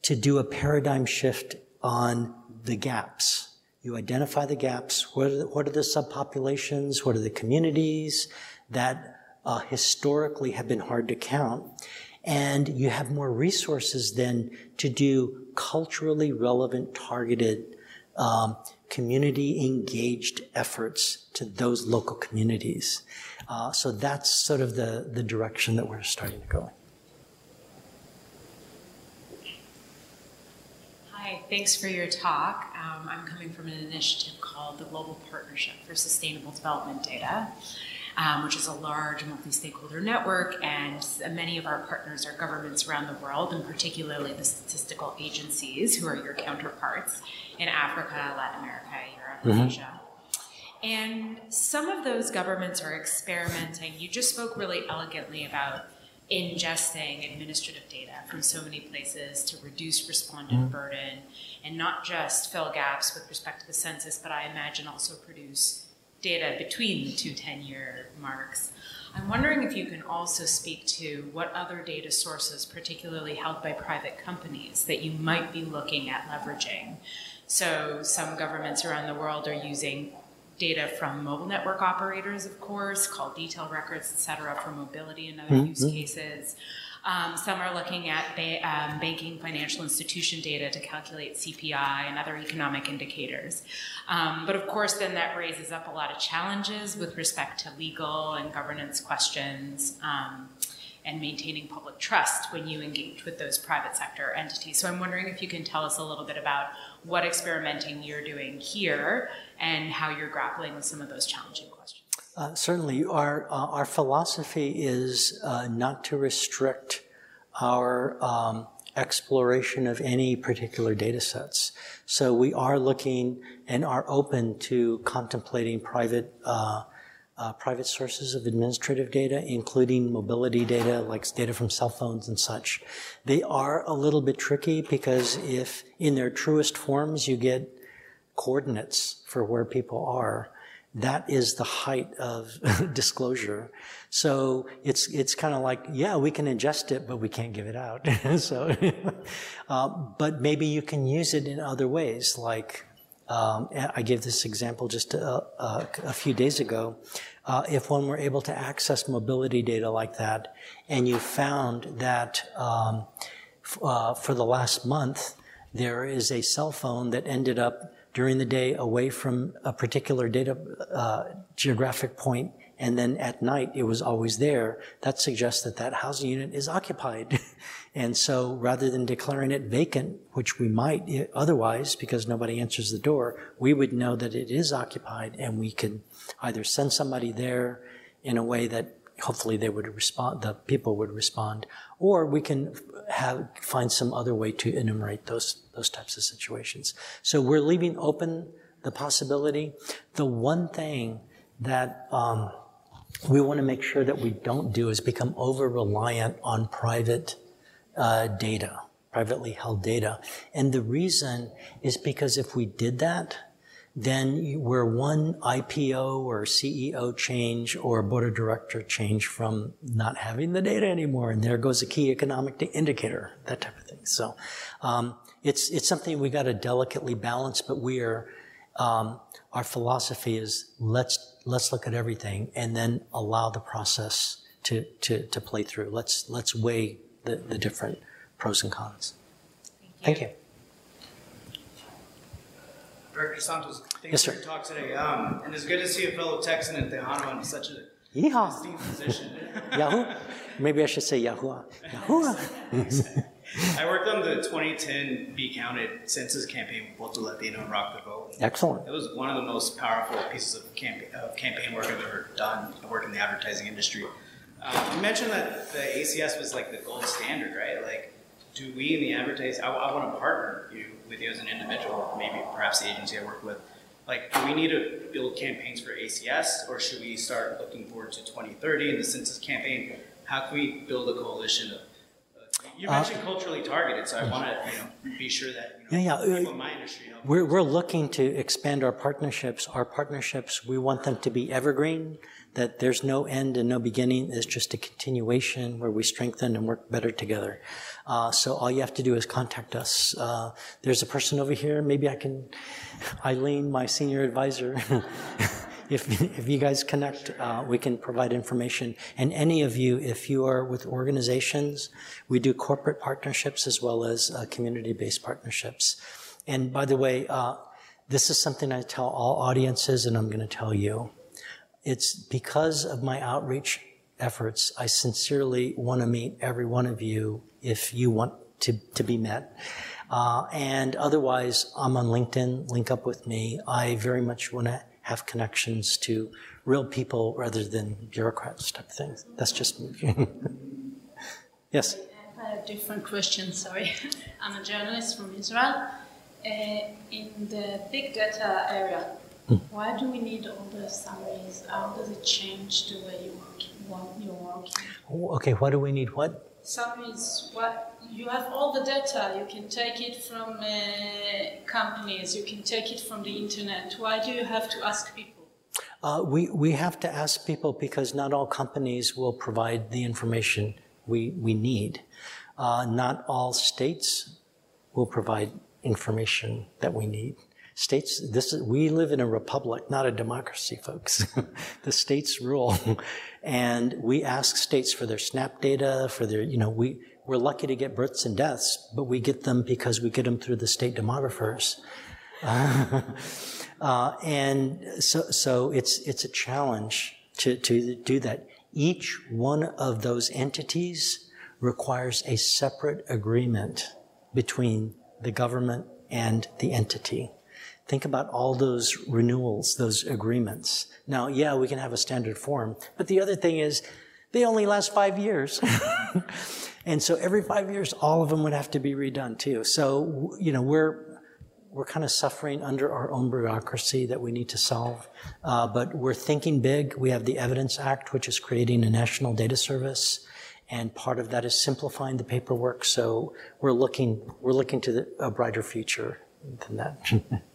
to do a paradigm shift on the gaps. You identify the gaps. What are the, what are the subpopulations? What are the communities that uh, historically have been hard to count? And you have more resources then to do culturally relevant, targeted, um, community engaged efforts to those local communities. Uh, so that's sort of the, the direction that we're starting to go Hi, thanks for your talk. Um, I'm coming from an initiative called the Global Partnership for Sustainable Development Data, um, which is a large multi stakeholder network, and many of our partners are governments around the world, and particularly the statistical agencies who are your counterparts in Africa, Latin America, Europe, and mm-hmm. Asia. And some of those governments are experimenting. You just spoke really elegantly about ingesting administrative data from so many places to reduce respondent mm-hmm. burden and not just fill gaps with respect to the census, but I imagine also produce data between the two 10 year marks. I'm wondering if you can also speak to what other data sources, particularly held by private companies, that you might be looking at leveraging. So, some governments around the world are using data from mobile network operators, of course, call detail records, et cetera, for mobility and other mm-hmm. use cases. Um, some are looking at ba- um, banking financial institution data to calculate CPI and other economic indicators. Um, but of course, then that raises up a lot of challenges with respect to legal and governance questions um, and maintaining public trust when you engage with those private sector entities. So I'm wondering if you can tell us a little bit about what experimenting you're doing here and how you're grappling with some of those challenging questions. Uh, certainly, our uh, our philosophy is uh, not to restrict our um, exploration of any particular data sets. So we are looking and are open to contemplating private uh, private sources of administrative data, including mobility data, like data from cell phones and such. They are a little bit tricky because if in their truest forms you get coordinates for where people are, that is the height of disclosure. So it's it's kind of like, yeah, we can ingest it, but we can't give it out. so, uh, but maybe you can use it in other ways, like um, I gave this example just a, a, a few days ago. Uh, if one were able to access mobility data like that, and you found that um, f- uh, for the last month there is a cell phone that ended up during the day away from a particular data uh, geographic point and then at night it was always there, that suggests that that housing unit is occupied. and so rather than declaring it vacant, which we might otherwise because nobody answers the door, we would know that it is occupied and we could either send somebody there in a way that hopefully they would respond, the people would respond, or we can have, find some other way to enumerate those, those types of situations. So we're leaving open the possibility. The one thing that um, we want to make sure that we don't do is become over reliant on private uh, data, privately held data. And the reason is because if we did that, then we're one IPO or CEO change or board of director change from not having the data anymore, and there goes a key economic indicator, that type of thing. So um, it's it's something we got to delicately balance, but we are um, our philosophy is let's let's look at everything and then allow the process to to, to play through. Let's let's weigh the, the different pros and cons. Thank you. Thank you. Director Santos, thanks Yes, for sir. your talk today. Um, and it's good to see a fellow Texan in Tejano in such a Yeehaw. esteemed position. Yahoo? Maybe I should say Yahoo. Yahoo. I worked on the 2010 Be Counted census campaign, with Voto Latino and Rock the Vote. Excellent. It was one of the most powerful pieces of campaign, of campaign work I've ever done. I work in the advertising industry. Um, you mentioned that the ACS was like the gold standard, right? Like, do we in the advertising, I, I want to partner you with you as an individual, maybe perhaps the agency I work with. Like, do we need to build campaigns for ACS, or should we start looking forward to 2030 and the census campaign? How can we build a coalition of? Uh, you mentioned culturally targeted, so I want to you know be sure that you know Yeah, yeah, uh, people in my industry know. We're, we're looking to expand our partnerships. Our partnerships, we want them to be evergreen, that there's no end and no beginning. It's just a continuation where we strengthen and work better together. Uh, so all you have to do is contact us. Uh, there's a person over here. Maybe I can, Eileen, my senior advisor. if, if you guys connect, uh, we can provide information. And any of you, if you are with organizations, we do corporate partnerships as well as uh, community-based partnerships. And by the way, uh, this is something I tell all audiences, and I'm going to tell you. It's because of my outreach efforts, I sincerely want to meet every one of you if you want to, to be met. Uh, and otherwise, I'm on LinkedIn, link up with me. I very much want to have connections to real people rather than bureaucrats type things. That's just me. yes? I have a different question, sorry. I'm a journalist from Israel. Uh, in the big data area, why do we need all the summaries? How does it change the way you work, what you're working? Okay, why do we need what? Summaries, what, you have all the data, you can take it from uh, companies, you can take it from the internet. Why do you have to ask people? Uh, we, we have to ask people because not all companies will provide the information we, we need. Uh, not all states will provide information that we need. States, this is, we live in a republic, not a democracy, folks. the states rule. and we ask states for their SNAP data, for their, you know, we, we're lucky to get births and deaths, but we get them because we get them through the state demographers. Uh, and so, so it's, it's a challenge to, to do that. Each one of those entities requires a separate agreement between the government and the entity. Think about all those renewals, those agreements. Now, yeah, we can have a standard form, but the other thing is they only last five years. and so every five years, all of them would have to be redone too. So, you know, we're, we're kind of suffering under our own bureaucracy that we need to solve. Uh, but we're thinking big. We have the Evidence Act, which is creating a national data service. And part of that is simplifying the paperwork. So we're looking, we're looking to the, a brighter future than that.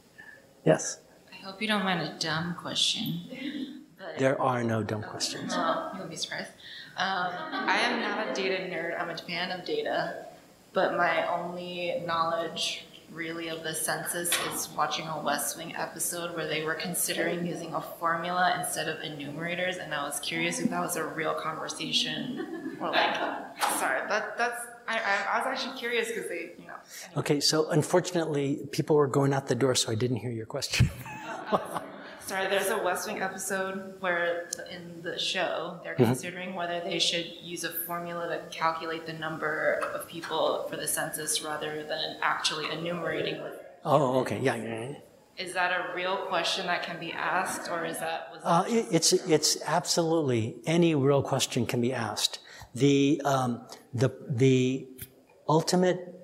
yes? I hope you don't mind a dumb question. But There are no dumb questions. well, you'll be surprised. Um, I am not a data nerd. I'm a fan of data, but my only knowledge really of the census is watching a West Wing episode where they were considering using a formula instead of enumerators, and I was curious if that was a real conversation or like, sorry, that that's. I, I, I was actually curious because they, you know. Okay, so unfortunately, people were going out the door, so I didn't hear your question. Sorry, there's a West Wing episode where in the show they're Mm-hmm. considering whether they should use a formula to calculate the number of people for the census rather than actually enumerating. oh, okay, yeah, yeah, yeah. Is that a real question that can be asked, or is that was Uh, it- it's, it's absolutely, any real question can be asked. The, um, the, the ultimate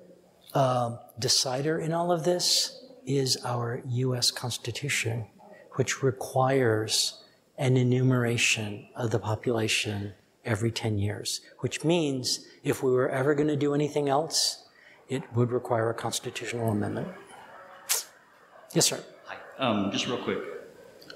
uh, decider in all of this is our US Constitution, which requires an enumeration of the population every 10 years, which means if we were ever going to do anything else, it would require a constitutional amendment. Yes, sir. Hi. Um, just real quick.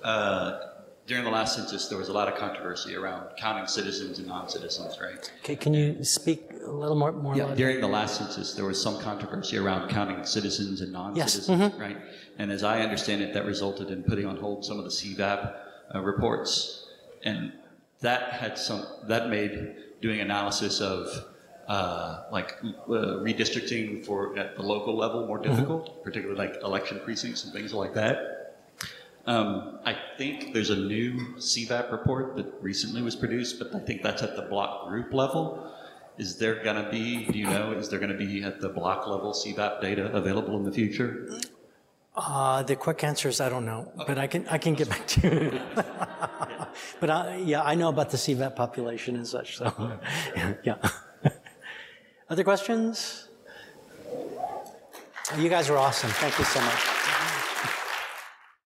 Uh, during the last census, there was a lot of controversy around counting citizens and non-citizens, right? Okay, can you speak a little more? more Yeah, during the last census, there was some controversy around counting citizens and non-citizens, Yes, mhm. right? And as I understand it, that resulted in putting on hold some of the CVAP uh, reports, and that had some that made doing analysis of uh, like uh, redistricting for at the local level more difficult, particularly like election precincts and things like that. Um, I think there's a new CVAP report that recently was produced, but I think that's at the block group level. Is there going to be, do you know, is there going to be at the block level CVAP data available in the future? Uh, the quick answer is I don't know, but I can I can get back to you. but I, yeah, I know about the CVAP population and such. So yeah. Other questions? You guys are awesome. Thank you so much.